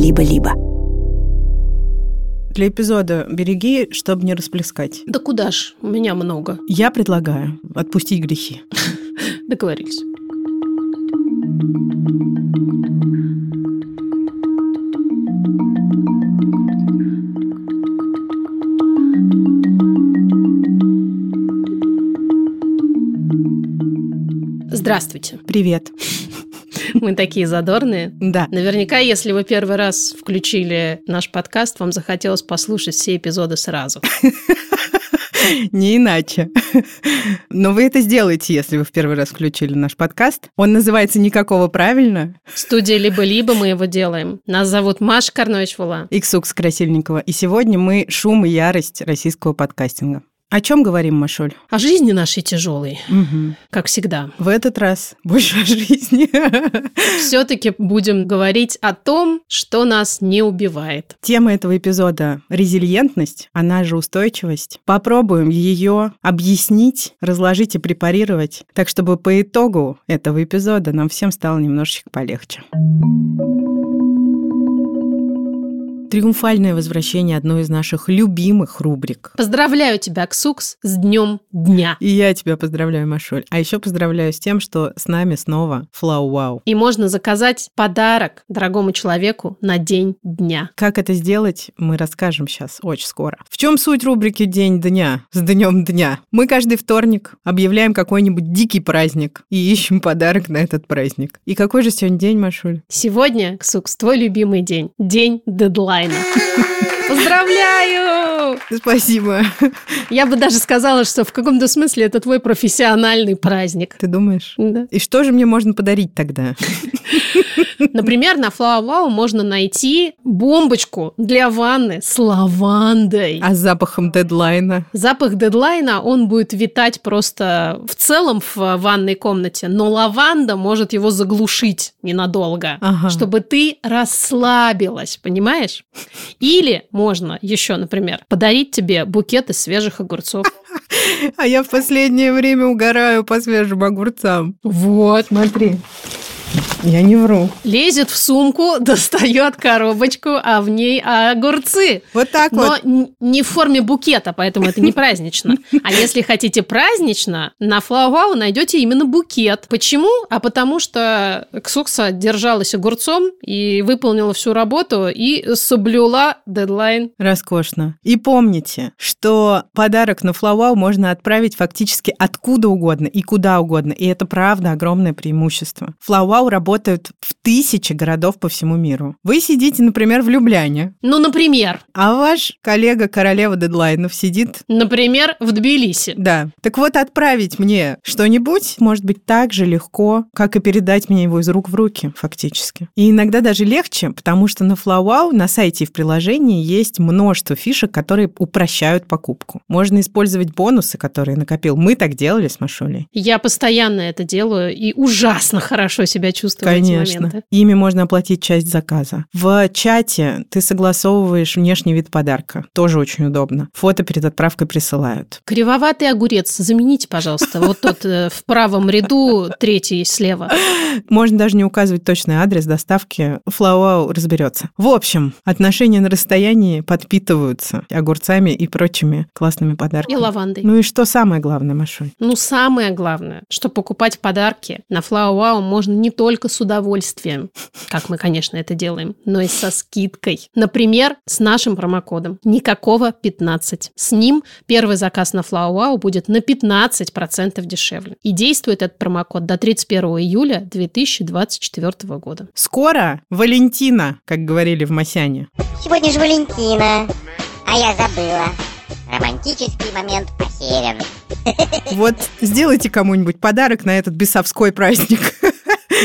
либо-либо. Для эпизода береги, чтобы не расплескать. Да куда ж, у меня много. Я предлагаю отпустить грехи. Договорились. Здравствуйте. Привет. Мы такие задорные. Да. Наверняка, если вы первый раз включили наш подкаст, вам захотелось послушать все эпизоды сразу. Не иначе. Но вы это сделаете, если вы в первый раз включили наш подкаст. Он называется «Никакого правильно». Студия «Либо-либо» мы его делаем. Нас зовут Маша Карнович-Вула. Иксукс Красильникова. И сегодня мы шум и ярость российского подкастинга. О чем говорим, Машуль? О жизни нашей тяжелой, Мгм. как всегда. В этот раз больше о жизни. Все-таки будем говорить о том, что нас не убивает. Тема этого эпизода – резилиентность, она же устойчивость. Попробуем ее объяснить, разложить и препарировать, так чтобы по итогу этого эпизода нам всем стало немножечко полегче. Триумфальное возвращение одной из наших любимых рубрик. Поздравляю тебя, Ксукс, с днем дня. И я тебя поздравляю, Машуль. А еще поздравляю с тем, что с нами снова Флау Вау. И можно заказать подарок дорогому человеку на день дня. Как это сделать, мы расскажем сейчас очень скоро. В чем суть рубрики «День дня» с днем дня? Мы каждый вторник объявляем какой-нибудь дикий праздник и ищем подарок на этот праздник. И какой же сегодня день, Машуль? Сегодня, Ксукс, твой любимый день. День дедлайна. Поздравляю! Спасибо. Я бы даже сказала, что в каком-то смысле это твой профессиональный праздник. Ты думаешь? Да. И что же мне можно подарить тогда? Например, на Wow можно найти бомбочку для ванны с лавандой. А с запахом дедлайна? Запах дедлайна, он будет витать просто в целом в ванной комнате, но лаванда может его заглушить ненадолго, Ага. чтобы ты расслабилась, понимаешь? Или можно еще, например, подарить тебе букет из свежих огурцов. А я в последнее время угораю по свежим огурцам. Вот. Смотри. Я не вру. Лезет в сумку, достает коробочку, а в ней огурцы. Вот так Но вот. н- не в форме букета, поэтому это не празднично. А если хотите празднично, на Wow найдете именно букет. Почему? А потому что Ксукса держалась огурцом и выполнила всю работу и соблюла дедлайн. Роскошно. И помните, что подарок на Флауау можно отправить фактически откуда угодно и куда угодно. И это правда огромное преимущество. Флауау работают в тысячи городов по всему миру. Вы сидите, например, в Любляне, Ну, например, а ваш коллега королева дедлайнов сидит например, в Тбилиси. да. Так вот, отправить мне что-нибудь может быть так же легко, как и передать мне его из рук в руки, фактически. И иногда даже легче, потому что на FlowWow на сайте и в приложении есть множество фишек, которые упрощают покупку. Можно использовать бонусы, которые накопил. Мы так делали с Машулей. Я постоянно это делаю и ужасно хорошо себя чувствую в эти Конечно. моменты. Ими можно оплатить часть заказа. В чате ты согласовываешь внешний вид подарка. Тоже очень удобно. Фото перед отправкой присылают. Кривоватый огурец, замените, пожалуйста. Вот тот э, в правом ряду, третий слева. Можно даже не указывать точный адрес доставки. Флауау разберется. В общем, отношения на расстоянии подпитываются огурцами и прочими классными И подарками. лавандой. Ну и что самое главное, Машуль? Ну, самое главное, что покупать подарки на Wow можно не только с удовольствием, как мы, конечно, это делаем, но и со скидкой. Например, с нашим промокодом «Никакого 15». С ним первый заказ на Flower Wow будет на 15% дешевле. И действует этот промокод до 31 июля 2024 года. Скоро Валентина, как говорили в Масяне. Сегодня же Валентина, а я забыла. Романтический момент потерян. Вот сделайте кому-нибудь подарок на этот бесовской праздник.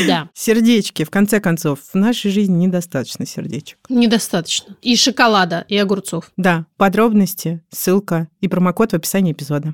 Да, Сердечки, в конце концов, в нашей жизни недостаточно сердечек. недостаточно. И шоколада, и огурцов. Да, подробности, ссылка и промокод в описании эпизода.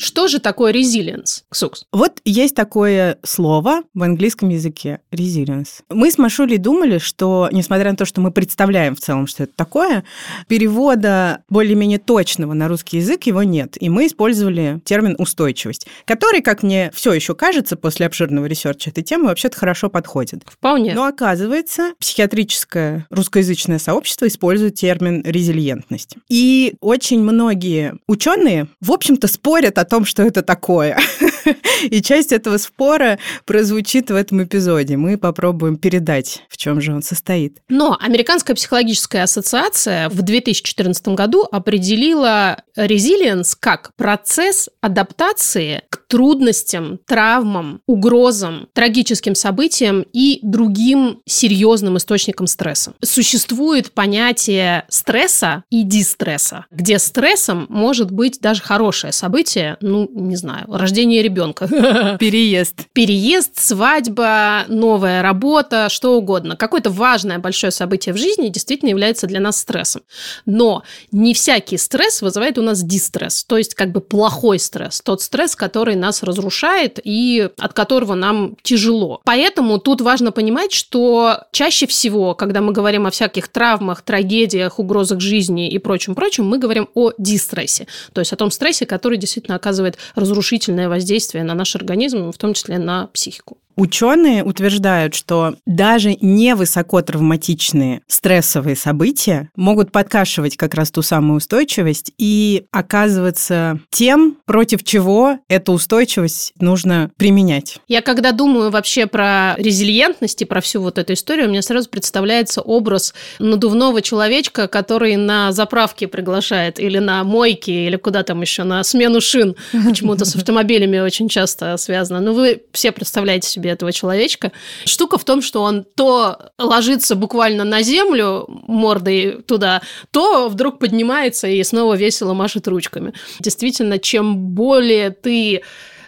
Что же такое resilience, Ксукс? Вот есть такое слово в английском языке – resilience. Мы с Машулей думали, что, несмотря на то, что мы представляем в целом, что это такое, перевода более-менее точного на русский язык его нет. И мы использовали термин «устойчивость», который, как мне все еще кажется, после обширного research а этой темы, вообще-то хорошо подходит. Вполне. Но оказывается, психиатрическое русскоязычное сообщество использует термин резильентность. И очень многие ученые, в общем-то, спорят о том, что это такое. И часть этого спора прозвучит в этом эпизоде. Мы попробуем передать, в чем же он состоит. Но Американская психологическая ассоциация в 2014 году определила резилиенс как процесс адаптации к трудностям, травмам, угрозам, трагическим событиям и другим серьезным источникам стресса. Существует понятие стресса и дистресса, где стрессом может быть даже хорошее событие, ну, не знаю, рождение ребенка. Переезд. Переезд, свадьба, новая работа, что угодно. Какое-то важное большое событие в жизни действительно является для нас стрессом. Но не всякий стресс вызывает у нас дистресс, то есть как бы плохой стресс, тот стресс, который нас разрушает и от которого нам тяжело. Поэтому тут важно понимать, что чаще всего, когда мы говорим о всяких травмах, трагедиях, угрозах жизни и прочем-прочем, мы говорим о дистрессе, то есть о том стрессе, который действительно оказывает разрушительное воздействие на наш организм, в том числе на психику. Ученые утверждают, что даже невысокотравматичные стрессовые события могут подкашивать как раз ту самую устойчивость и оказываться тем, против чего эту устойчивость нужно применять. Я когда думаю вообще про резильентность и про всю вот эту историю, у меня сразу представляется образ надувного человечка, который на заправке приглашает или на мойке, или куда там еще, на смену шин. Почему-то с автомобилями очень часто связано. Ну, вы все представляете себе этого человечка. Штука в том, что он то ложится буквально на землю мордой туда, то вдруг поднимается и снова весело машет ручками. Действительно, чем более ты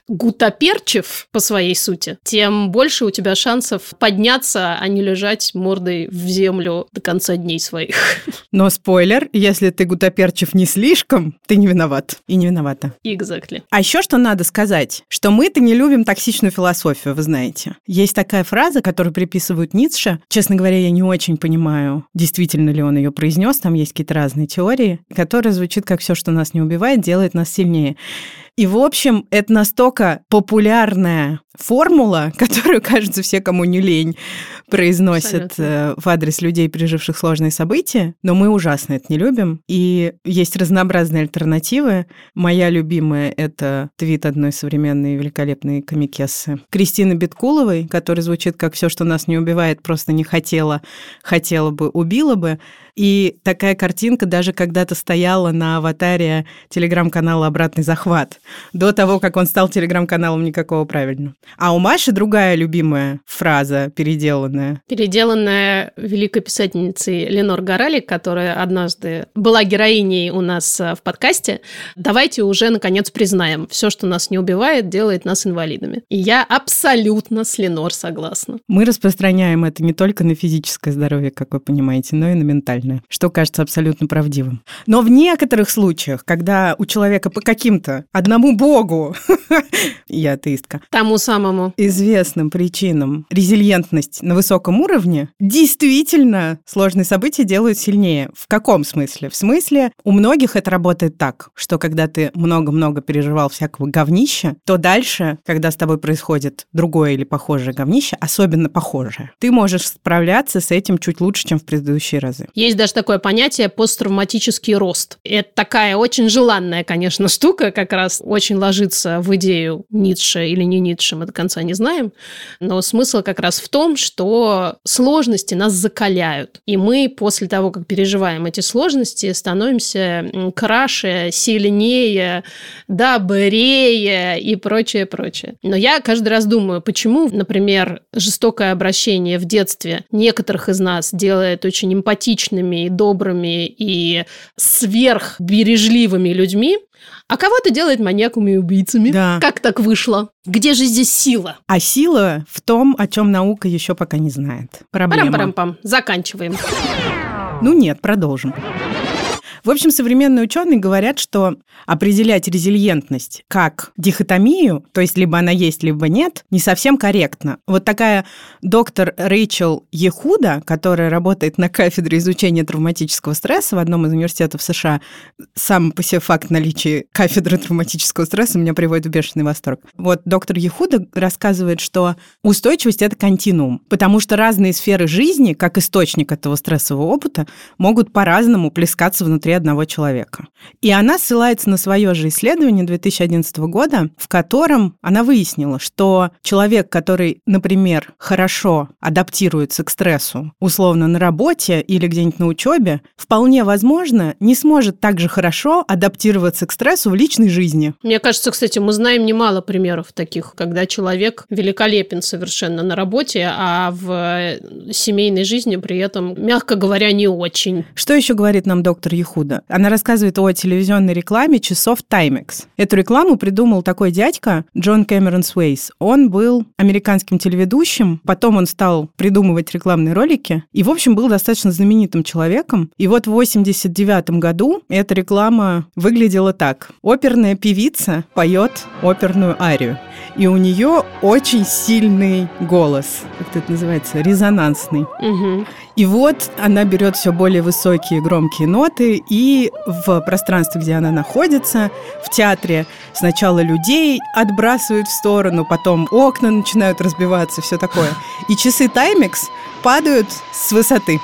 гутоперчив по своей сути, тем больше у тебя шансов подняться, а не лежать мордой в землю до конца дней своих. Но спойлер, если ты гутоперчив не слишком, ты не виноват и не виновата. Exactly. А еще что надо сказать, что мы-то не любим токсичную философию, вы знаете. Есть такая фраза, которую приписывают Ницше. Честно говоря, я не очень понимаю, действительно ли он ее произнес. Там есть какие-то разные теории, которая звучит как все, что нас не убивает, делает нас сильнее. И, в общем, это настолько популярная формула, которую, кажется, все, кому не лень, произносят Абсолютно. Э, в адрес людей, переживших сложные события, но мы ужасно это не любим. И есть разнообразные альтернативы. Моя любимая — это твит одной современной великолепной комикессы Кристины Биткуловой, который звучит как «все, что нас не убивает, просто не хотела, хотела бы, убила бы». И такая картинка даже когда-то стояла на аватаре телеграм-канала «Обратный захват», до того, как он стал телеграм-каналом «Никакого правильного». А у Маши другая любимая фраза, переделанная. Переделанная великой писательницей Ленор Горали, которая однажды была героиней у нас э, в подкасте. Давайте уже, наконец, признаем, все, что нас не убивает, делает нас инвалидами. И я абсолютно с Ленор согласна. Мы распространяем это не только на физическое здоровье, как вы понимаете, но и на ментальное, что кажется абсолютно правдивым. Но в некоторых случаях, когда у человека по каким-то одному богу, я атеистка, тому самому известным причинам резильентность на высоком уровне, действительно сложные события делают сильнее. В каком смысле? В смысле, у многих это работает так, что когда ты много-много переживал всякого говнища, то дальше, когда с тобой происходит другое или похожее говнище, особенно похожее, ты можешь справляться с этим чуть лучше, чем в предыдущие разы. Есть даже такое понятие посттравматический рост. Это такая очень желанная, конечно, штука, как раз очень ложится в идею Ницше или не Ницше, мы до конца не знаем. Но смысл как раз в том, что сложности нас закаляют. И мы после того, как переживаем эти сложности, становимся краше, сильнее, добрее и прочее, прочее. Но я каждый раз думаю, почему, например, жестокое обращение в детстве некоторых из нас делает очень эмпатичными и добрыми и сверхбережливыми людьми, а кого-то делает маньяками и убийцами. Да. Как так вышло? Где же здесь сила? А сила в том, о чем наука еще пока не знает. Проблема. Парам-парам-пам. Заканчиваем. Ну нет, продолжим. В общем, современные ученые говорят, что определять резилиентность как дихотомию, то есть либо она есть, либо нет, не совсем корректно. Вот такая доктор Рэйчел Ехуда, которая работает на кафедре изучения травматического стресса в одном из университетов США, сам по себе факт наличия кафедры травматического стресса меня приводит в бешеный восторг. Вот доктор Ехуда рассказывает, что устойчивость – это континуум, потому что разные сферы жизни, как источник этого стрессового опыта, могут по-разному плескаться внутри одного человека. И она ссылается на свое же исследование 2011 года, в котором она выяснила, что человек, который, например, хорошо адаптируется к стрессу, условно на работе или где-нибудь на учебе, вполне возможно, не сможет так же хорошо адаптироваться к стрессу в личной жизни. Мне кажется, кстати, мы знаем немало примеров таких, когда человек великолепен совершенно на работе, а в семейной жизни при этом, мягко говоря, не очень. Что еще говорит нам доктор Ехуда? Она рассказывает о телевизионной рекламе часов Timex. Эту рекламу придумал такой дядька Джон Кэмерон Суэйс. Он был американским телеведущим, потом он стал придумывать рекламные ролики и, в общем, был достаточно знаменитым человеком. И вот в 89 году эта реклама выглядела так. Оперная певица поет оперную арию. И у нее очень сильный голос. Как это называется? Резонансный. Угу. И вот она берет все более высокие громкие ноты, и в пространстве, где она находится, в театре сначала людей отбрасывают в сторону, потом окна начинают разбиваться, все такое. И часы Таймикс падают с высоты.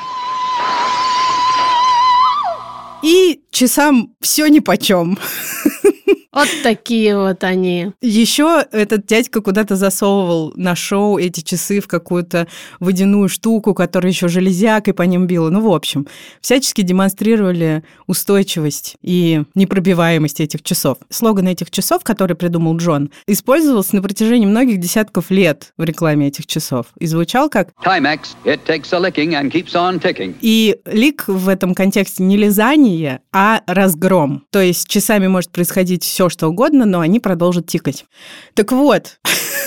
И часам все ни почем. Вот такие вот они. Еще этот дядька куда-то засовывал на шоу эти часы в какую-то водяную штуку, которая еще железякой по ним била. Ну, в общем, всячески демонстрировали устойчивость и непробиваемость этих часов. Слоган этих часов, который придумал Джон, использовался на протяжении многих десятков лет в рекламе этих часов. И звучал как Timex, it takes a licking and keeps on ticking. И лик в этом контексте не лизание, а разгром. То есть часами может происходить все, что угодно, но они продолжат тикать. Так вот,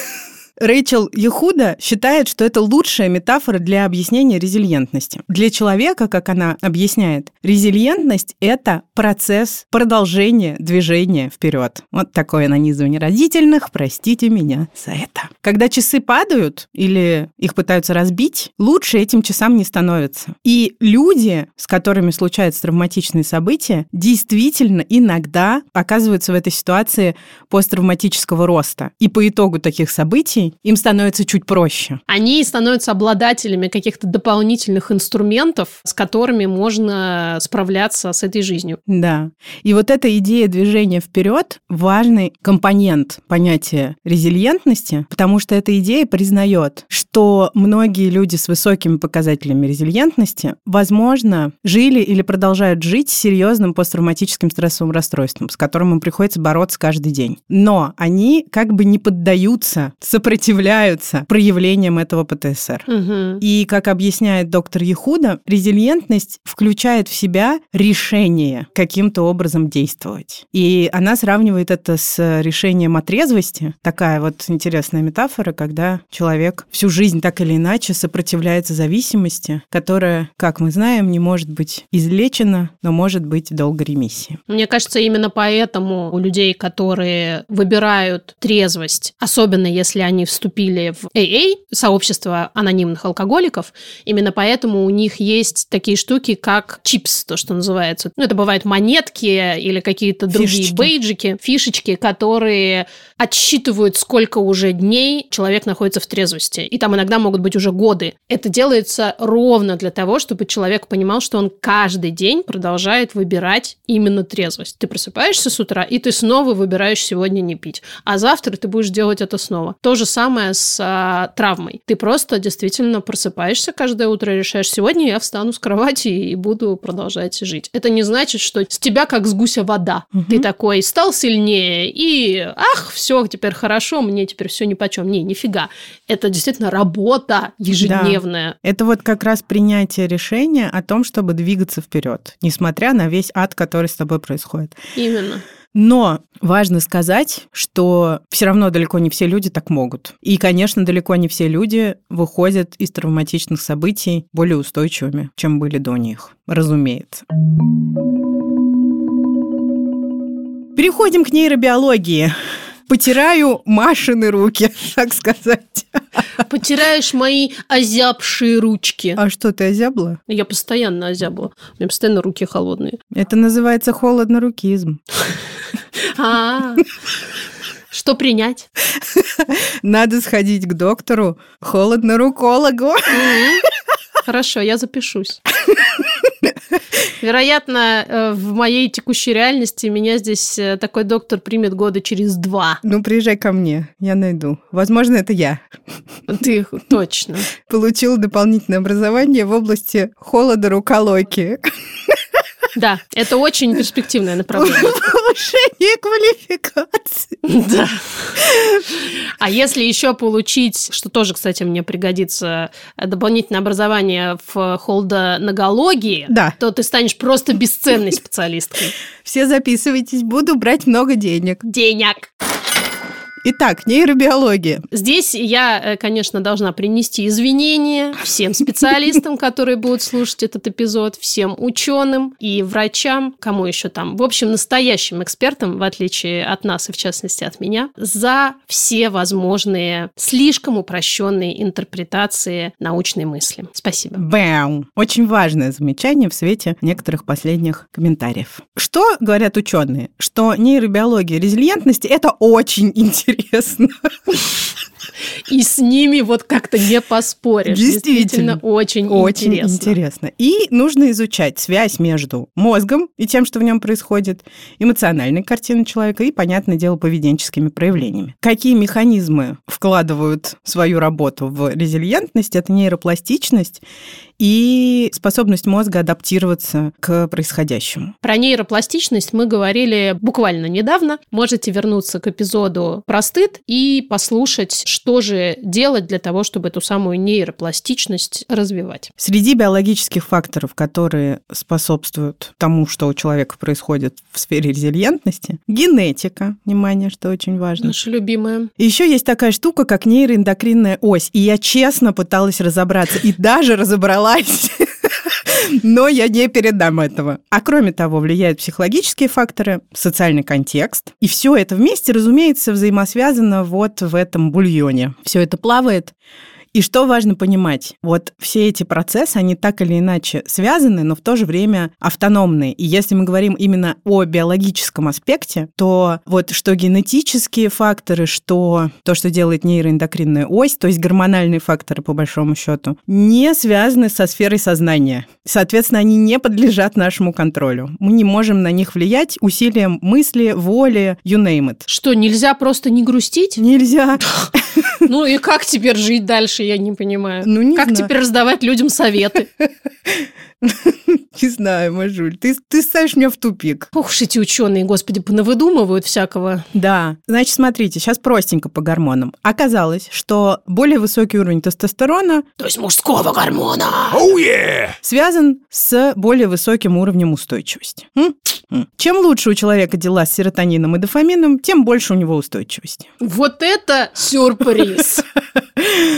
Рэйчел Ехуда считает, что это лучшая метафора для объяснения резилиентности. Для человека, как она объясняет, резилиентность – это процесс продолжения движения вперед. Вот такое нанизывание родительных, простите меня за это. Когда часы падают или их пытаются разбить, лучше этим часам не становится. И люди, с которыми случаются травматичные события, действительно иногда оказываются в этой ситуации посттравматического роста. И по итогу таких событий им становится чуть проще. Они становятся обладателями каких-то дополнительных инструментов, с которыми можно справляться с этой жизнью. Да. И вот эта идея движения вперед важный компонент понятия резилиентности, потому что эта идея признает, что многие люди с высокими показателями резилиентности, возможно, жили или продолжают жить с серьезным посттравматическим стрессовым расстройством, с которым им приходится бороться каждый день. Но они как бы не поддаются сопротивляются проявлениям этого ПТСР. Угу. И, как объясняет доктор Ехуда, резилиентность включает в себя решение каким-то образом действовать. И она сравнивает это с решением о трезвости. Такая вот интересная метафора, когда человек всю жизнь так или иначе сопротивляется зависимости, которая, как мы знаем, не может быть излечена, но может быть в долгой ремиссии. Мне кажется, именно поэтому у людей, которые выбирают трезвость, особенно если они вступили в AA, сообщество анонимных алкоголиков, именно поэтому у них есть такие штуки, как чипс, то, что называется. Ну, это бывают монетки или какие-то другие Фишечки. бейджики, фишечки, которые отсчитывают, сколько уже дней человек находится в трезвости. И там иногда могут быть уже годы. Это делается ровно для того, чтобы человек понимал, что он каждый день продолжает выбирать именно трезвость. Ты просыпаешься с утра, и ты снова выбираешь сегодня не пить. А завтра ты будешь делать это снова. То же самое с а, травмой. Ты просто действительно просыпаешься каждое утро и решаешь, сегодня я встану с кровати и буду продолжать жить. Это не значит, что с тебя как с гуся вода. Мгм. Ты такой стал сильнее и ах, все, теперь хорошо, мне теперь все ни почем. Не, нифига. Это действительно работа ежедневная. Это вот как раз принятие решения о том, чтобы двигаться вперед, несмотря на весь ад, который с тобой происходит. Именно. Но важно сказать, что все равно далеко не все люди так могут. И, конечно, далеко не все люди выходят из травматичных событий более устойчивыми, чем были до них. Разумеется. Переходим к нейробиологии. Потираю Машины руки, так сказать. Потираешь мои озябшие ручки. А что, ты озябла? Я постоянно озябла. У меня постоянно руки холодные. Это называется холоднорукизм. А, что принять? Надо сходить к доктору, холоднорукологу. Хорошо, я запишусь. Вероятно, э, в моей текущей реальности меня здесь э, такой доктор примет года через два. Ну, приезжай ко мне, я найду. Возможно, это я. Ты точно. Получил дополнительное образование в области холодорукологии. Да, это очень перспективное направление. Повышение квалификации. Да. А если еще получить, что тоже, кстати, мне пригодится, дополнительное образование в холдоногологии, Да. то ты станешь просто бесценной специалисткой. Все записывайтесь, буду брать много денег. Денег. Итак, нейробиология. Здесь я, э, конечно, должна принести извинения всем специалистам, которые будут слушать этот эпизод, всем ученым и врачам, кому еще там, в общем, настоящим экспертам, в отличие от нас и в частности от меня, за все возможные слишком упрощенные интерпретации научной мысли. Спасибо. Бэм. Очень важное замечание в свете некоторых последних комментариев. Что говорят ученые? Что нейробиология резилиентности – это очень интересно интересно. И с ними вот как-то не поспоришь. Действительно. очень, Очень интересно. интересно. И нужно изучать связь между мозгом и тем, что в нем происходит, эмоциональной картиной человека и, понятное дело, поведенческими проявлениями. Какие механизмы вкладывают свою работу в резилиентность? Это нейропластичность и способность мозга адаптироваться к происходящему. Про нейропластичность мы говорили буквально недавно. Можете вернуться к эпизоду про стыд и послушать, что же делать для того, чтобы эту самую нейропластичность развивать. Среди биологических факторов, которые способствуют тому, что у человека происходит в сфере резилиентности, генетика, внимание, что очень важно. Наша любимая. Еще есть такая штука, как нейроэндокринная ось. И я честно пыталась разобраться и даже разобралась. Но я не передам этого. А кроме того, влияют психологические факторы, социальный контекст. И все это вместе, разумеется, взаимосвязано вот в этом бульоне. Все это плавает. И что важно понимать? Вот все эти процессы, они так или иначе связаны, но в то же время автономные. И если мы говорим именно о биологическом аспекте, то вот что генетические факторы, что то, что делает нейроэндокринная ось, то есть гормональные факторы, по большому счету, не связаны со сферой сознания. Соответственно, они не подлежат нашему контролю. Мы не можем на них влиять усилием мысли, воли, you name it. Что, нельзя просто не грустить? Нельзя. Ну и как теперь жить дальше, я не понимаю. Ну, не как знаю. теперь раздавать людям советы? Не знаю, Мажуль, ты, ты ставишь меня в тупик. Ох уж эти ученые, господи, понавыдумывают всякого. Да. Значит, смотрите, сейчас простенько по гормонам. Оказалось, что более высокий уровень тестостерона То есть мужского гормона. связан с более высоким уровнем устойчивости. М? Чем лучше у человека дела с серотонином и дофамином, тем больше у него устойчивости. Вот это сюрприз.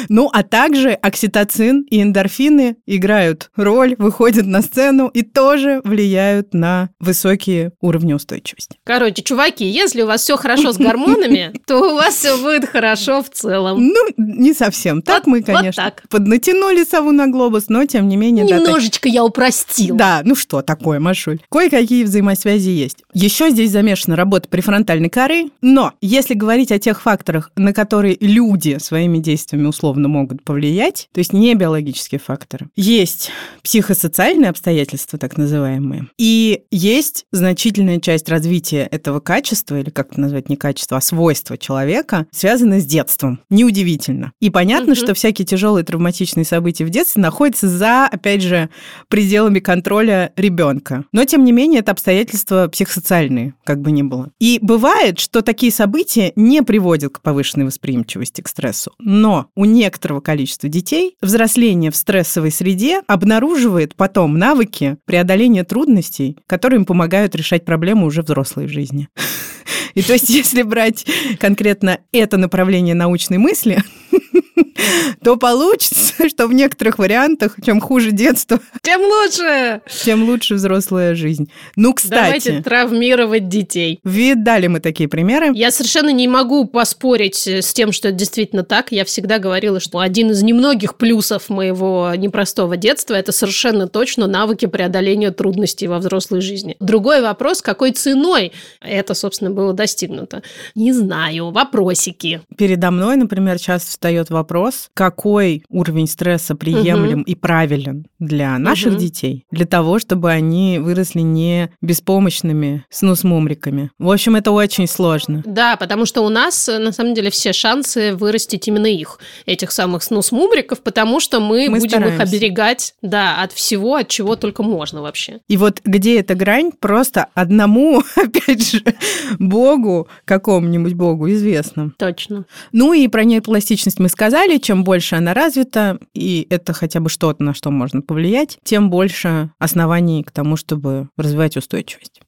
Ну, а также окситоцин и эндорфины играют роль, выходят на сцену и тоже влияют на высокие уровни устойчивости. Короче, чуваки, если у вас все хорошо с гормонами, то у вас все будет хорошо в целом. Ну, не совсем. Так Вот- мы, вот конечно, так. поднатянули сову на глобус, но тем не менее... да, так- Немножечко я упростила. Да, ну что такое, Машуль? Кое-какие взаимосвязи есть. Еще здесь замешана работа префронтальной коры, но если говорить о тех факторах, на которые люди своими действиями условно могут повлиять, то есть не биологические факторы, есть психосоциальные обстоятельства, так называемые, и есть значительная часть развития этого качества, или как это назвать, не качества, а свойства человека, связанное с детством. Неудивительно. И понятно, Мгм. что всякие тяжелые травматичные события в детстве находятся за, опять же, пределами контроля ребенка. Но, тем не менее, это обстоятельства психосоциальные, как бы ни было. И бывает, что такие события не приводят к повышенной восприимчивости к стрессу. Но у некоторого количества детей взросление в стрессовой среде обнаруживает потом навыки преодоления трудностей, которые им помогают решать проблемы уже взрослой жизни. И то есть, если брать конкретно это направление научной мысли, то получится, что в некоторых вариантах, чем хуже детство, Тем лучше! тем лучше взрослая жизнь. Ну, Давайте кстати, травмировать детей. видали мы такие примеры. Я совершенно не могу поспорить э, с тем, что это действительно так. Я всегда говорила, что один из немногих плюсов моего непростого детства – это совершенно точно навыки преодоления трудностей во взрослой жизни. Другой вопрос, какой ценой это, собственно, было достигнуто. Не знаю, вопросики. Передо мной, например, часто встает вопрос, какой уровень стресса приемлем и правилен для наших Мгм. детей, для того, чтобы они выросли не беспомощными снус-мумриками. В общем, это очень сложно. Да, потому что у нас, э, на самом деле, все шансы вырастить именно их, этих самых снус-мумриков, потому что мы, Мы будем их стараемся. оберегать, да, от всего, от чего только можно вообще. И вот где эта грань, просто одному, опять же, богу, какому-нибудь богу известно. Точно. Ну и про нейропластичность мы сказали, чем больше она развита, и это хотя бы что-то, на что можно повлиять, тем больше оснований к тому, чтобы развивать устойчивость.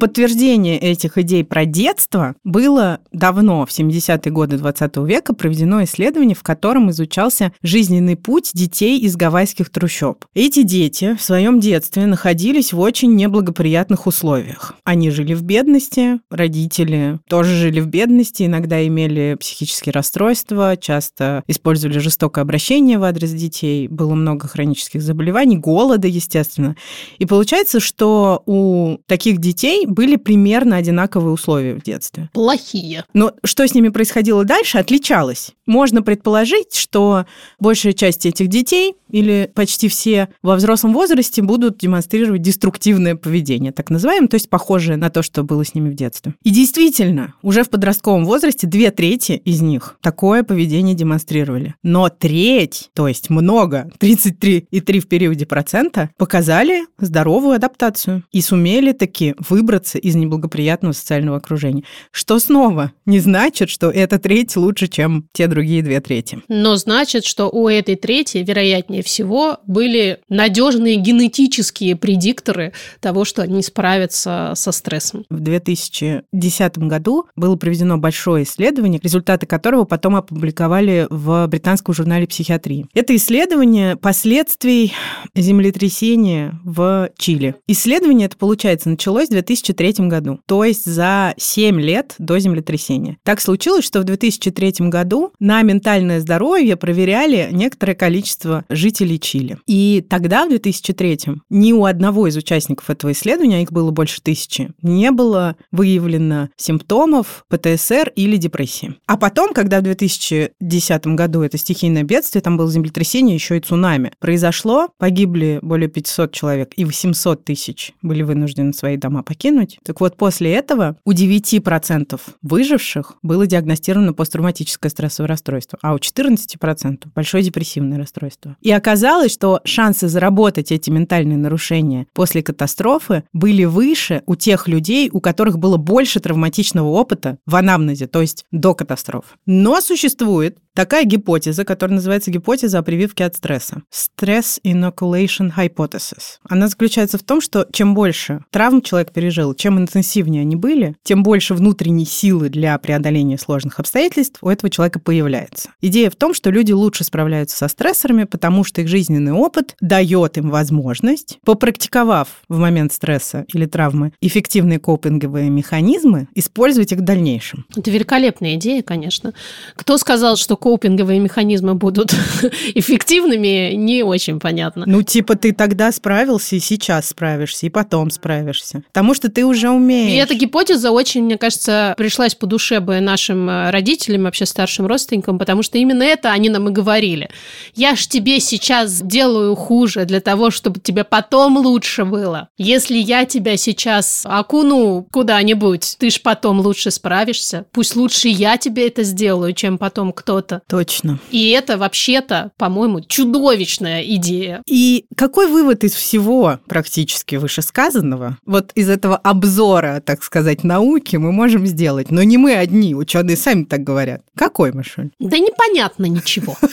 Подтверждение этих идей про детство было давно, в 70-е годы 20 века, проведено исследование, в котором изучался жизненный путь детей из гавайских трущоб. Эти дети в своем детстве находились в очень неблагоприятных условиях. Они жили в бедности, родители тоже жили в бедности, иногда имели психические расстройства, часто использовали жестокое обращение в адрес детей, было много хронических заболеваний, голода, естественно. И получается, что у таких детей были примерно одинаковые условия в детстве. Плохие. Но что с ними происходило дальше, отличалось. Можно предположить, что большая часть этих детей или почти все во взрослом возрасте будут демонстрировать деструктивное поведение, так называемое, то есть похожее на то, что было с ними в детстве. И действительно, уже в подростковом возрасте две трети из них такое поведение демонстрировали. Но треть, то есть много, 33,3 в периоде процента, показали здоровую адаптацию и сумели таки выбраться из неблагоприятного социального окружения. Что снова не значит, что эта треть лучше, чем те другие две трети. Но значит, что у этой трети, вероятнее всего, были надежные генетические предикторы того, что они справятся со стрессом. В 2010 году было проведено большое исследование, результаты которого потом опубликовали в британском журнале психиатрии. Это исследование последствий землетрясения в Чили. Исследование это, получается, началось в 2003 году, то есть за 7 лет до землетрясения. Так случилось, что в 2003 году на ментальное здоровье проверяли некоторое количество жителей Чили. И тогда, в 2003 ни у одного из участников этого исследования, а их было больше тысячи, не было выявлено симптомов ПТСР или депрессии. А потом, когда в 2010 году это стихийное бедствие, там было землетрясение, еще и цунами, произошло, погибли более 500 человек, и 800 тысяч были вынуждены свои дома покинуть. Так вот, после этого у 9% выживших было диагностировано посттравматическое стрессовое расстройство, а у 14% большое депрессивное расстройство. И оказалось, что шансы заработать эти ментальные нарушения после катастрофы были выше у тех людей, у которых было больше травматичного опыта в анамнезе, то есть до катастрофы. Но существует такая гипотеза, которая называется гипотеза о прививке от стресса. Stress Inoculation Hypothesis. Она заключается в том, что чем больше травм человек пережил, чем интенсивнее они были, тем больше внутренней силы для преодоления сложных обстоятельств у этого человека появляется. Идея в том, что люди лучше справляются со стрессорами, потому что их жизненный опыт дает им возможность, попрактиковав в момент стресса или травмы эффективные копинговые механизмы, использовать их в дальнейшем. Это великолепная идея, конечно. Кто сказал, что копинговые механизмы будут эффективными, не очень понятно. Ну, типа, ты тогда справился, и сейчас справишься, и потом справишься. Потому что ты уже И умеешь. эта гипотеза очень, мне кажется, пришлась по душе бы нашим э, родителям, вообще старшим родственникам, потому что именно это они нам и говорили. Я ж тебе сейчас делаю хуже для того, чтобы тебе потом лучше было. Если я тебя сейчас окуну куда-нибудь, ты ж потом лучше справишься. Пусть лучше я тебе это сделаю, чем потом кто-то. Точно. И это вообще-то, по-моему, чудовищная идея. И какой вывод из всего практически вышесказанного, вот из этого обзора, так сказать, науки мы можем сделать? Но не мы одни, ученые сами так говорят. Какой, Машуль? Да непонятно ничего.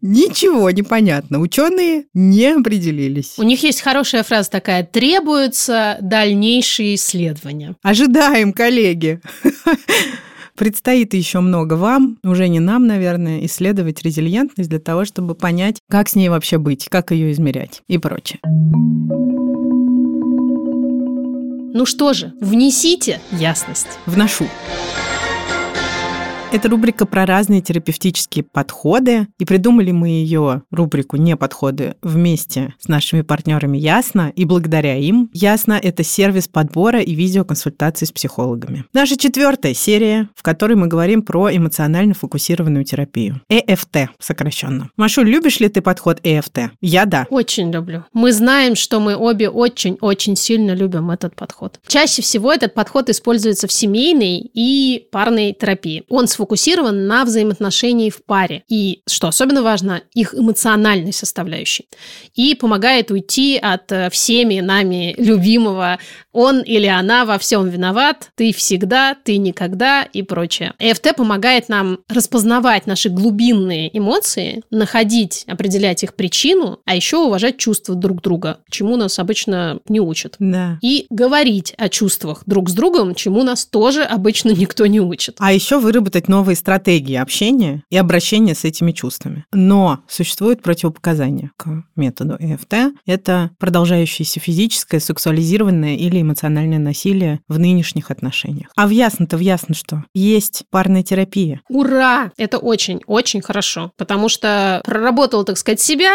Ничего не понятно. Ученые не определились. У них есть хорошая фраза такая «требуются дальнейшие исследования». Ожидаем, коллеги. Предстоит еще много вам, уже не нам, наверное, исследовать резилиентность для того, чтобы понять, как с ней вообще быть, как ее измерять и прочее. Ну что же, внесите ясность. Вношу. Это рубрика про разные терапевтические подходы. И придумали мы ее, рубрику «Не подходы», вместе с нашими партнерами Ясно. И благодаря им Ясно – это сервис подбора и видеоконсультаций с психологами. Наша четвертая серия, в которой мы говорим про эмоционально фокусированную терапию. ЭФТ сокращенно. Машу, любишь ли ты подход ЭФТ? Я да. Очень люблю. Мы знаем, что мы обе очень-очень сильно любим этот подход. Чаще всего этот подход используется в семейной и парной терапии. Он сфокусирован на взаимоотношении в паре. И, что особенно важно, их эмоциональной составляющей. И помогает уйти от э, всеми нами любимого «он или она во всем виноват», «ты всегда», «ты никогда» и прочее. ЭФТ помогает нам распознавать наши глубинные эмоции, находить, определять их причину, а еще уважать чувства друг друга, чему нас обычно не учат. Да. И говорить о чувствах друг с другом, чему нас тоже обычно никто не учит. А еще выработать новые стратегии общения и обращения с этими чувствами. Но существует противопоказание к методу ЭФТ. Это продолжающееся физическое, сексуализированное или эмоциональное насилие в нынешних отношениях. А в ясно-то в ясно что? Есть парная терапия. Ура! Это очень-очень хорошо, потому что проработал, так сказать, себя,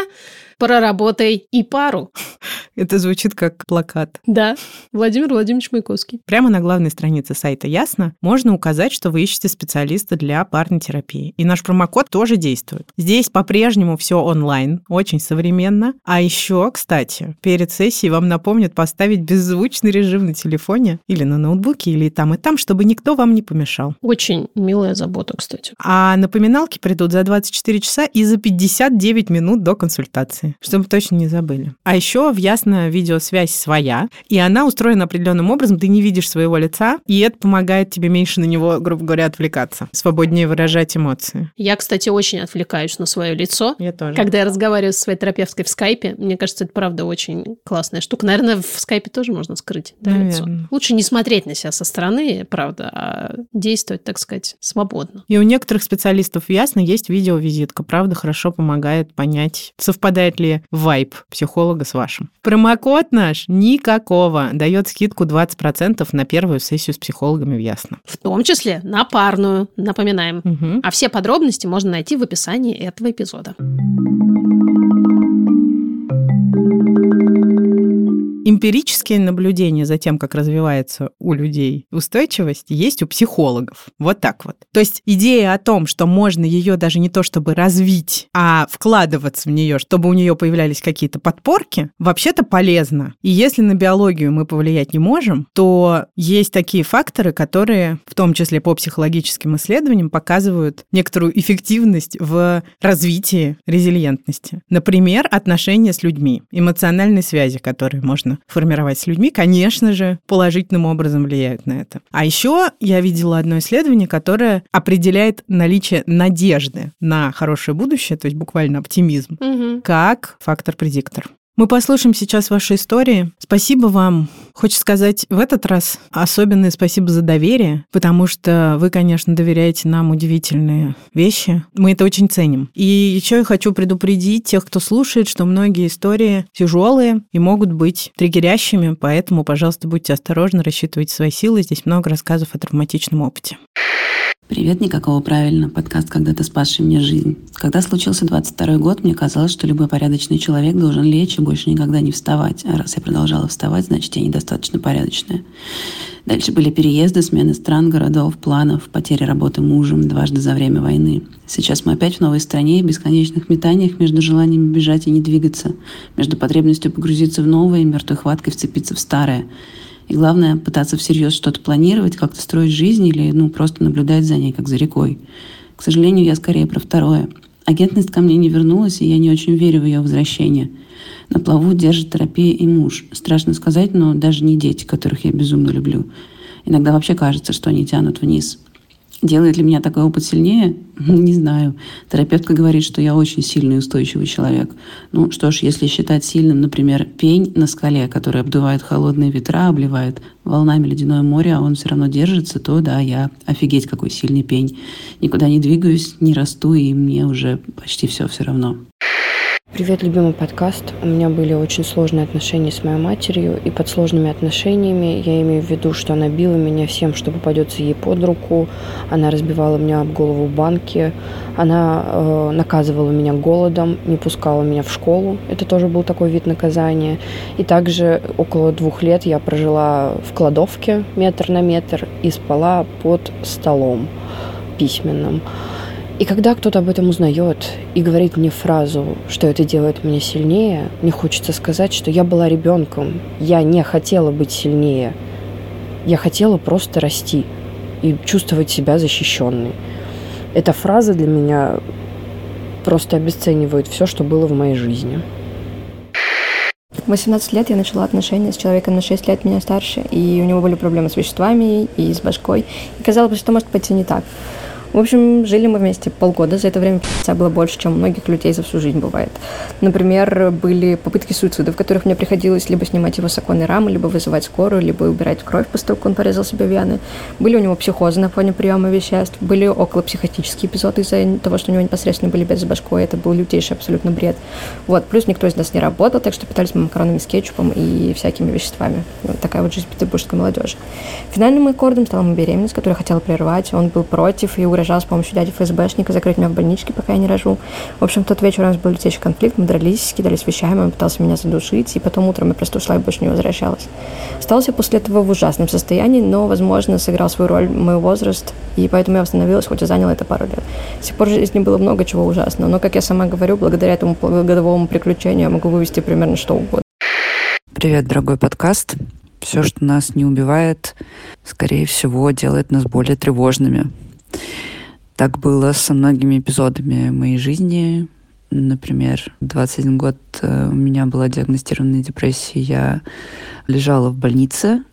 проработай и пару. Это звучит как плакат. Да, Владимир Владимирович Маяковский. Прямо на главной странице сайта Ясно можно указать, что вы ищете специалиста для парной терапии. И наш промокод тоже действует. Здесь по-прежнему все онлайн, очень современно. А еще, кстати, перед сессией вам напомнят поставить беззвучный режим на телефоне или на ноутбуке, или там и там, чтобы никто вам не помешал. Очень милая забота, кстати. А напоминалки придут за 24 часа и за 59 минут до консультации, чтобы точно не забыли. А еще в Ясно видеосвязь своя, и она устроена определенным образом, ты не видишь своего лица, и это помогает тебе меньше на него, грубо говоря, отвлекаться, свободнее выражать эмоции. Я, кстати, очень отвлекаюсь на свое лицо. Я тоже. Когда я разговариваю со своей терапевткой в скайпе, мне кажется, это правда очень классная штука. Наверное, в скайпе тоже можно скрыть да, лицо. Лучше не смотреть на себя со стороны, правда, а действовать, так сказать, свободно. И у некоторых специалистов ясно есть видеовизитка. Правда, хорошо помогает понять, совпадает ли вайб психолога с вашим. Промокод наш никакого дает скидку 20% на первую сессию с психологами в Ясно. В том числе на парную, напоминаем. Мгм. А все подробности можно найти в описании этого эпизода. Эмпирические наблюдения за тем, как развивается у людей устойчивость, есть у психологов. Вот так вот. То есть идея о том, что можно ее даже не то чтобы развить, а вкладываться в нее, чтобы у нее появлялись какие-то подпорки, вообще-то полезно. И если на биологию мы повлиять не можем, то есть такие факторы, которые, в том числе по психологическим исследованиям, показывают некоторую эффективность в развитии резилиентности. Например, отношения с людьми, эмоциональные связи, которые можно формировать с людьми, конечно же, положительным образом влияют на это. А еще я видела одно исследование, которое определяет наличие надежды на хорошее будущее, то есть буквально оптимизм, Мгм. как фактор-предиктор. Мы послушаем сейчас ваши истории. Спасибо вам. Хочется сказать в этот раз особенное спасибо за доверие, потому что вы, конечно, доверяете нам удивительные вещи. Мы это очень ценим. И еще я хочу предупредить тех, кто слушает, что многие истории тяжелые и могут быть триггерящими, поэтому, пожалуйста, будьте осторожны, рассчитывайте свои силы. Здесь много рассказов о травматичном опыте. Привет, никакого правильно. Подкаст «Когда-то спасший мне жизнь». Когда случился 22 год, мне казалось, что любой порядочный человек должен лечь и больше никогда не вставать. А раз я продолжала вставать, значит, я недостаточно порядочная. Дальше были переезды, смены стран, городов, планов, потеря работы мужем дважды за время войны. Сейчас мы опять в новой стране и бесконечных метаниях между желанием бежать и не двигаться, между потребностью погрузиться в новое и мертвой хваткой вцепиться в старое. И главное, пытаться всерьез что-то планировать, как-то строить жизнь или ну, просто наблюдать за ней, как за рекой. К сожалению, я скорее про второе. Агентность ко мне не вернулась, и я не очень верю в ее возвращение. На плаву держит терапия и муж. Страшно сказать, но даже не дети, которых я безумно люблю. Иногда вообще кажется, что они тянут вниз. Делает ли меня такой опыт сильнее? Не знаю. Терапевтка говорит, что я очень сильный и устойчивый человек. Ну что ж, если считать сильным, например, пень на скале, который обдувает холодные ветра, обливает волнами ледяное море, а он все равно держится, то да, я офигеть какой сильный пень. Никуда не двигаюсь, не расту, и мне уже почти все все равно. Привет, любимый подкаст. У меня были очень сложные отношения с моей матерью, и под сложными отношениями я имею в виду, что она била меня всем, что попадется ей под руку, она разбивала меня об голову в банке, она э, наказывала меня голодом, не пускала меня в школу, это тоже был такой вид наказания. И также около двух лет я прожила в кладовке метр на метр и спала под столом письменным. И когда кто-то об этом узнает и говорит мне фразу, что это делает меня сильнее, мне хочется сказать, что я была ребенком, я не хотела быть сильнее, я хотела просто расти и чувствовать себя защищенной. Эта фраза для меня просто обесценивает все, что было в моей жизни. В 18 лет я начала отношения с человеком на 6 лет меня старше, и у него были проблемы с веществами и с башкой. И казалось, что может пойти не так. В общем, жили мы вместе полгода. За это время пи***ца было больше, чем у многих людей за всю жизнь бывает. Например, были попытки суицида, в которых мне приходилось либо снимать его с оконной рамы, либо вызывать скорую, либо убирать кровь после того, как он порезал себе вены. Были у него психозы на фоне приема веществ, были около психотические эпизоды из-за того, что у него непосредственно были без башкой. Это был лютейший абсолютно бред. Вот. Плюс никто из нас не работал, так что питались макаронами с кетчупом и всякими веществами. Вот такая вот жизнь петербургской молодежи. Финальным аккордом стала моя беременность, которую я хотела прервать. Он был против и угрожал угрожал с помощью дяди ФСБшника закрыть меня в больничке, пока я не рожу. В общем, тот вечер у нас был летящий конфликт, мы дрались, кидались вещами, он пытался меня задушить, и потом утром я просто ушла и больше не возвращалась. Остался после этого в ужасном состоянии, но, возможно, сыграл свою роль мой возраст, и поэтому я восстановилась, хоть и заняла это пару лет. С тех пор в жизни было много чего ужасного, но, как я сама говорю, благодаря этому годовому приключению я могу вывести примерно что угодно. Привет, дорогой подкаст. Все, что нас не убивает, скорее всего, делает нас более тревожными. Так было со многими эпизодами моей жизни. Например, 21 год э, у меня была диагностирована депрессия, я лежала в больнице.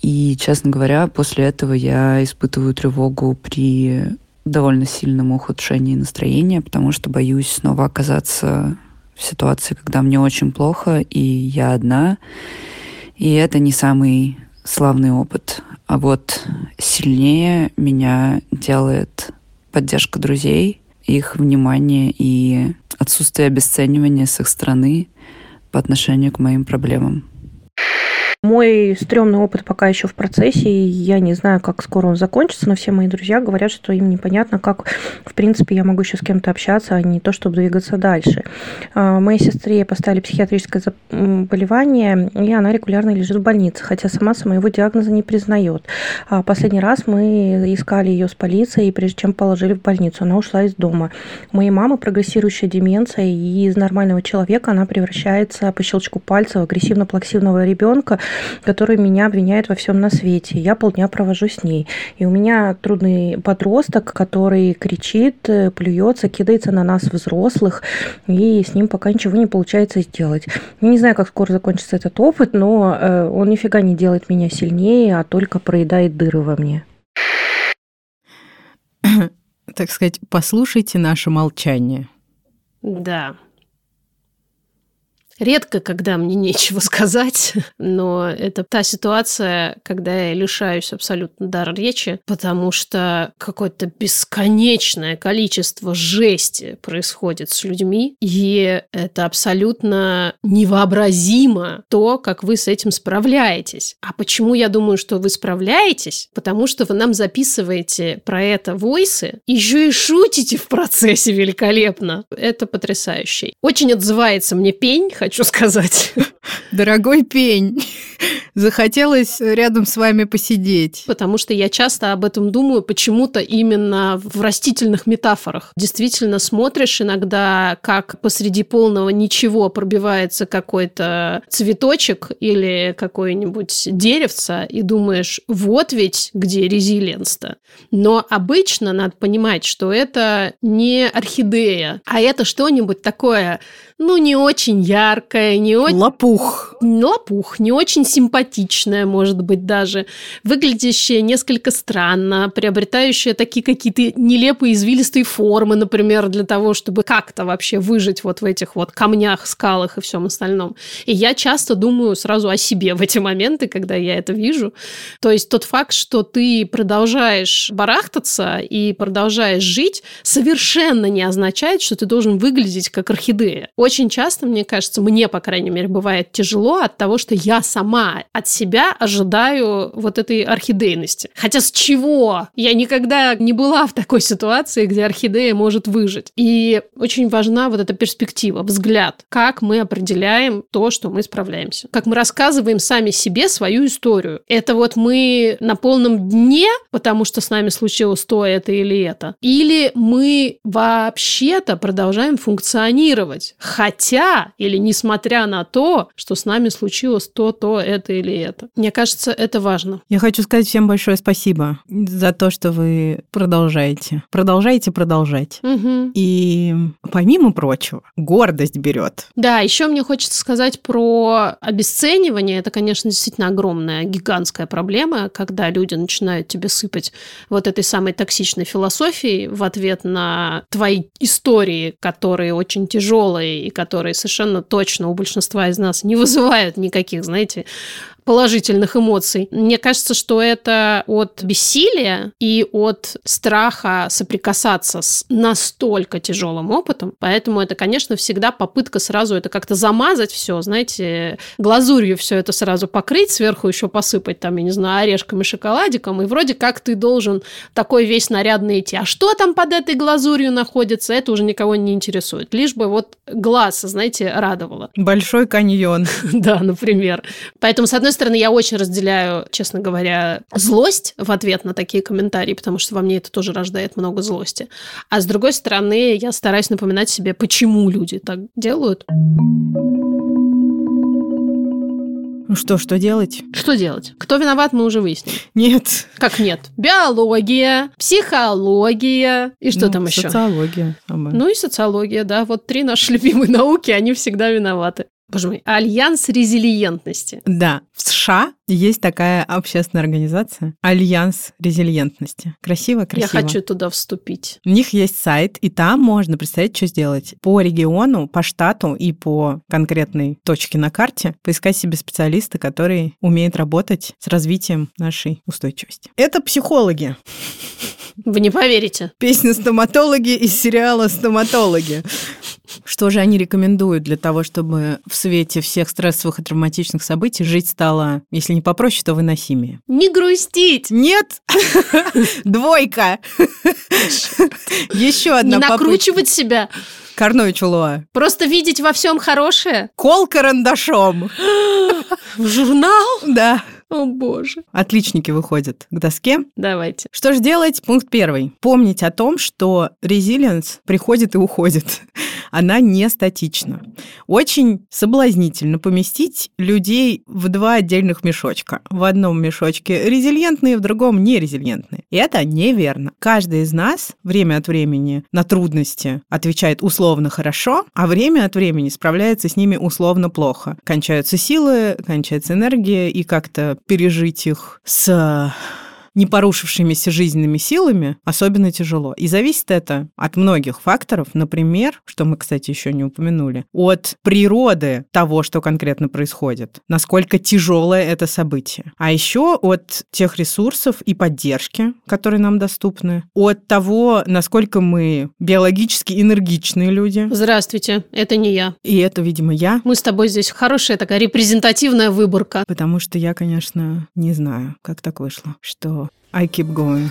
И, честно говоря, после этого я испытываю тревогу при довольно сильном ухудшении настроения, потому что боюсь снова оказаться в ситуации, когда мне очень плохо, и я одна. И это не самый славный опыт. А вот сильнее меня делает поддержка друзей, их внимание и отсутствие обесценивания с их стороны по отношению к моим проблемам. Мой стрёмный опыт пока еще в процессе, и я не знаю, как скоро он закончится, но все мои друзья говорят, что им непонятно, как, в принципе, я могу еще с кем-то общаться, а не то, чтобы двигаться дальше. А, моей сестре поставили психиатрическое заболевание, и она регулярно лежит в больнице, хотя сама своего диагноза не признает. А, последний раз мы искали ее с полицией, прежде чем положили в больницу, она ушла из дома. У моей мамы прогрессирующая деменция, и из нормального человека она превращается по щелчку пальца в агрессивно-плаксивного ребенка, который меня обвиняет во всем на свете. Я полдня провожу с ней. И у меня трудный подросток, который кричит, э, плюется, кидается на нас взрослых, и с ним пока ничего не получается сделать. не знаю, как скоро закончится этот опыт, но э, он нифига не делает меня сильнее, а только проедает дыры во мне. Так сказать, послушайте наше молчание. Да, Редко, когда мне нечего сказать, но это та ситуация, когда я лишаюсь абсолютно дара речи, потому что какое-то бесконечное количество жести происходит с людьми, и это абсолютно невообразимо то, как вы с этим справляетесь. А почему я думаю, что вы справляетесь? Потому что вы нам записываете про это войсы, еще и шутите в процессе великолепно. Это потрясающе. Очень отзывается мне пень, хочу сказать. Дорогой пень, захотелось рядом с вами посидеть. Потому что я часто об этом думаю почему-то именно в растительных метафорах. Действительно смотришь иногда, как посреди полного ничего пробивается какой-то цветочек или какое-нибудь деревце, и думаешь, вот ведь где резилиенс-то. Но обычно надо понимать, что это не орхидея, а это что-нибудь такое, ну, не очень яркое, не очень... Лопух лопух. Лопух, не очень симпатичная, может быть, даже. Выглядящая несколько странно, приобретающая такие какие-то нелепые извилистые формы, например, для того, чтобы как-то вообще выжить вот в этих вот камнях, скалах и всем остальном. И я часто думаю сразу о себе в эти моменты, когда я это вижу. То есть тот факт, что ты продолжаешь барахтаться и продолжаешь жить, совершенно не означает, что ты должен выглядеть как орхидея. Очень часто, мне кажется, мне, по крайней мере, бывает тяжело от того, что я сама от себя ожидаю вот этой орхидейности. Хотя с чего? Я никогда не была в такой ситуации, где орхидея может выжить. И очень важна вот эта перспектива, взгляд, как мы определяем то, что мы справляемся. Как мы рассказываем сами себе свою историю. Это вот мы на полном дне, потому что с нами случилось то, это или это. Или мы вообще-то продолжаем функционировать. Хотя или несмотря на то, что с нами случилось то, то, это или это. Мне кажется, это важно. Я хочу сказать всем большое спасибо за то, что вы продолжаете. Продолжайте продолжать. Угу. И помимо прочего, гордость берет. Да, еще мне хочется сказать про обесценивание. Это, конечно, действительно огромная, гигантская проблема, когда люди начинают тебе сыпать вот этой самой токсичной философией в ответ на твои истории, которые очень тяжелые и которые совершенно точно у большинства из нас не вызывают никаких, знаете, положительных эмоций. Мне кажется, что это от бессилия и от страха соприкасаться с настолько тяжелым опытом. Поэтому это, конечно, всегда попытка сразу это как-то замазать все, знаете, глазурью все это сразу покрыть, сверху еще посыпать там, я не знаю, орешками, шоколадиком, и вроде как ты должен такой весь нарядный идти. А что там под этой глазурью находится, это уже никого не интересует. Лишь бы вот глаз, знаете, радовало. Большой каньон. Да, например. Поэтому, с одной стороны, я очень разделяю, честно говоря, злость в ответ на такие комментарии, потому что во мне это тоже рождает много злости. А с другой стороны, я стараюсь напоминать себе, почему люди так делают. Ну что, что делать? Что делать? Кто виноват, мы уже выяснили. Нет. Как нет? Биология, психология и что Ну, там еще? Социология. самое. Ну и социология, да. Вот три наши любимые науки, они всегда виноваты. Боже мой, Альянс резилиентности. Да, в США есть такая общественная организация Альянс резилиентности. Красиво, красиво. Я хочу туда вступить. У них есть сайт, и там можно представить, что сделать. По региону, по штату и по конкретной точке на карте поискать себе специалиста, который умеет работать с развитием нашей устойчивости. Это психологи. Вы не поверите. Песня «Стоматологи» из сериала «Стоматологи». Что же они рекомендуют для того, чтобы в свете всех стрессовых и травматичных событий жить стало, если не попроще, то выносимее? Не грустить. Нет! Двойка! Еще одна Не накручивать себя. Карнович Луа. Просто видеть во всем хорошее. Кол карандашом. В журнал? Да. О, боже. Отличники выходят к доске. Давайте. Что же делать? Пункт первый. Помнить о том, что резилиенс приходит и уходит. Она не статична. Очень соблазнительно поместить людей в два отдельных мешочка. В одном мешочке резилиентные, в другом нерезилиентные. И это неверно. Каждый из нас время от времени на трудности отвечает условно хорошо, а время от времени справляется с ними условно плохо. Кончаются силы, кончается энергия, и как-то пережить их с не порушившимися жизненными силами особенно тяжело. И зависит это от многих факторов. Например, что мы, кстати, еще не упомянули, от природы того, что конкретно происходит, насколько тяжелое это событие. А еще от тех ресурсов и поддержки, которые нам доступны, от того, насколько мы биологически энергичные люди. Здравствуйте, это не я. И это, видимо, я. Мы с тобой здесь хорошая такая репрезентативная выборка. Потому что я, конечно, не знаю, как так вышло, что I keep going.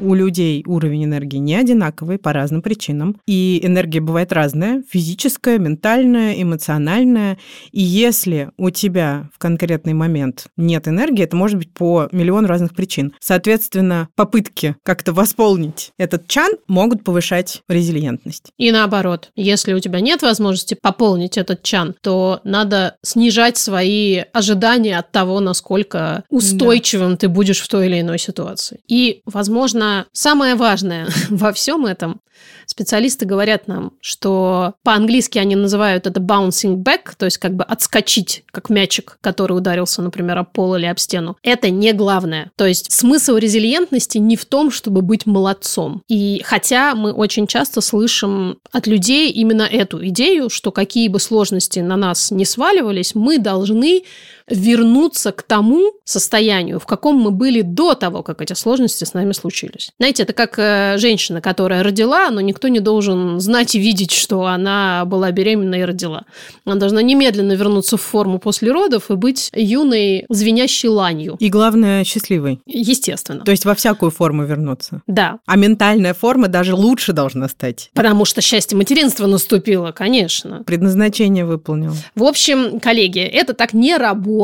У людей уровень энергии не одинаковый по разным причинам. И энергия бывает разная. Физическая, ментальная, эмоциональная. И если у тебя в конкретный момент нет энергии, это может быть по миллиону разных причин. Соответственно, попытки как-то восполнить этот чан могут повышать резилиентность. И наоборот, если у тебя нет возможности пополнить этот чан, то надо снижать свои ожидания от того, насколько устойчивым ты будешь в той или иной ситуации. И, возможно, Самое важное во всем этом специалисты говорят нам, что по-английски они называют это bouncing back, то есть как бы отскочить, как мячик, который ударился, например, об пол или об стену. Это не главное. То есть смысл резилиентности не в том, чтобы быть молодцом. И хотя мы очень часто слышим от людей именно эту идею, что какие бы сложности на нас не сваливались, мы должны вернуться к тому состоянию, в каком мы были до того, как эти сложности с нами случились. Знаете, это как э, женщина, которая родила, но никто не должен знать и видеть, что она была беременна и родила. Она должна немедленно вернуться в форму после родов и быть юной, звенящей ланью. И главное, счастливой. Естественно. То есть во всякую форму вернуться. Да. А ментальная форма даже лучше должна стать. Потому что счастье материнства наступило, конечно. Предназначение выполнил. В общем, коллеги, это так не работает.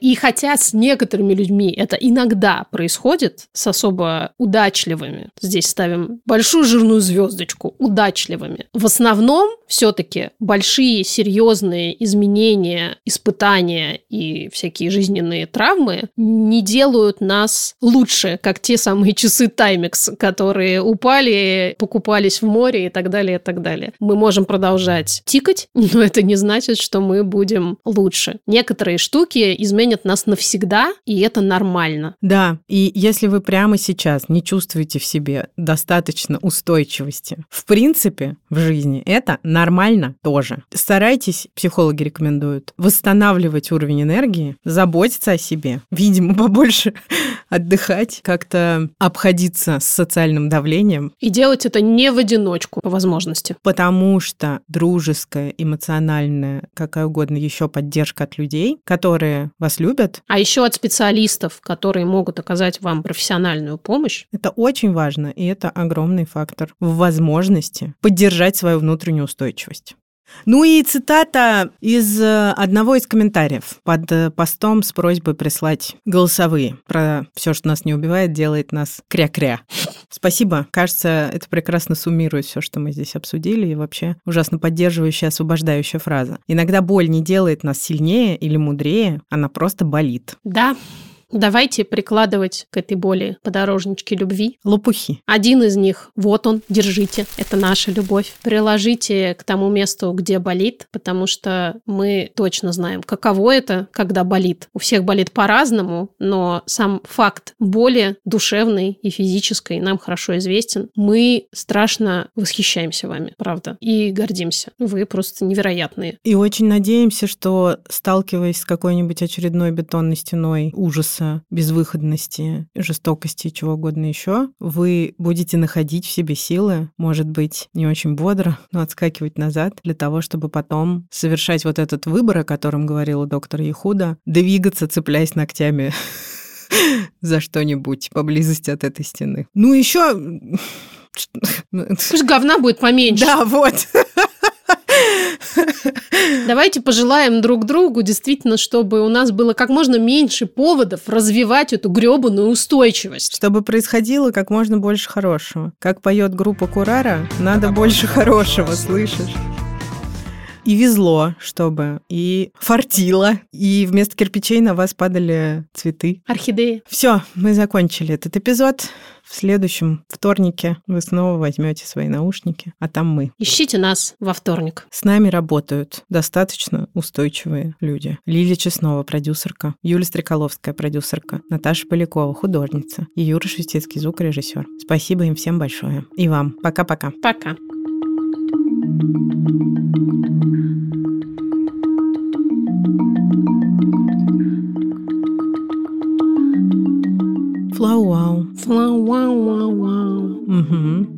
И хотя с некоторыми людьми это иногда происходит, с особо удачливыми, здесь ставим большую жирную звездочку, удачливыми. В основном все-таки большие серьезные изменения, испытания и всякие жизненные травмы не делают нас лучше, как те самые часы Таймекс, которые упали, покупались в море и так далее, и так далее. Мы можем продолжать тикать, но это не значит, что мы будем лучше. Некоторые штуки изменят нас навсегда, и это нормально. Да, и если вы прямо сейчас не чувствуете в себе достаточно устойчивости, в принципе, в жизни это нормально тоже. Старайтесь, психологи рекомендуют, восстанавливать уровень энергии, заботиться о себе, видимо, побольше отдыхать, как-то обходиться с социальным давлением. И делать это не в одиночку, по возможности. Потому что дружеская, эмоциональная, какая угодно еще поддержка от людей, которые вас любят. А еще от специалистов, которые могут оказать вам профессиональную помощь. Это очень важно, и это огромный фактор в возможности поддержать свою внутреннюю устойчивость. Ну и цитата из э, одного из комментариев под э, постом с просьбой прислать голосовые про все, что нас не убивает, делает нас кря-кря. Спасибо. Кажется, это прекрасно суммирует все, что мы здесь обсудили, и вообще ужасно поддерживающая, освобождающая фраза. Иногда боль не делает нас сильнее или мудрее, она просто болит. Да, Давайте прикладывать к этой боли подорожнички любви. Лопухи. Один из них, вот он, держите, это наша любовь. Приложите к тому месту, где болит, потому что мы точно знаем, каково это, когда болит. У всех болит по-разному, но сам факт боли душевной и физической нам хорошо известен. Мы страшно восхищаемся вами, правда, и гордимся. Вы просто невероятные. И очень надеемся, что, сталкиваясь с какой-нибудь очередной бетонной стеной ужаса, ужаса, безвыходности, жестокости, чего угодно еще, вы будете находить в себе силы, может быть, не очень бодро, но отскакивать назад для того, чтобы потом совершать вот этот выбор, о котором говорила доктор Ехуда, двигаться, цепляясь ногтями за что-нибудь поблизости от этой стены. Ну, еще... Пусть говна будет поменьше. Да, вот. Давайте пожелаем друг другу действительно, чтобы у нас было как можно меньше поводов развивать эту гребаную устойчивость. Чтобы происходило как можно больше хорошего. Как поет группа Курара, надо больше хорошего, слышишь? И везло, чтобы, и фартило, и вместо кирпичей на вас падали цветы. Орхидеи. Все, мы закончили этот эпизод. В следующем вторнике вы снова возьмете свои наушники, а там мы. Ищите нас во вторник. С нами работают достаточно устойчивые люди. Лилия Чеснова, продюсерка, Юлия Стреколовская, продюсерка, Наташа Полякова, художница и Юра Шестецкий, звукорежиссер. Спасибо им всем большое. И вам. Пока-пока. Пока. -пока. Пока. Flow wow. Flow wow wow wow. Mm-hmm.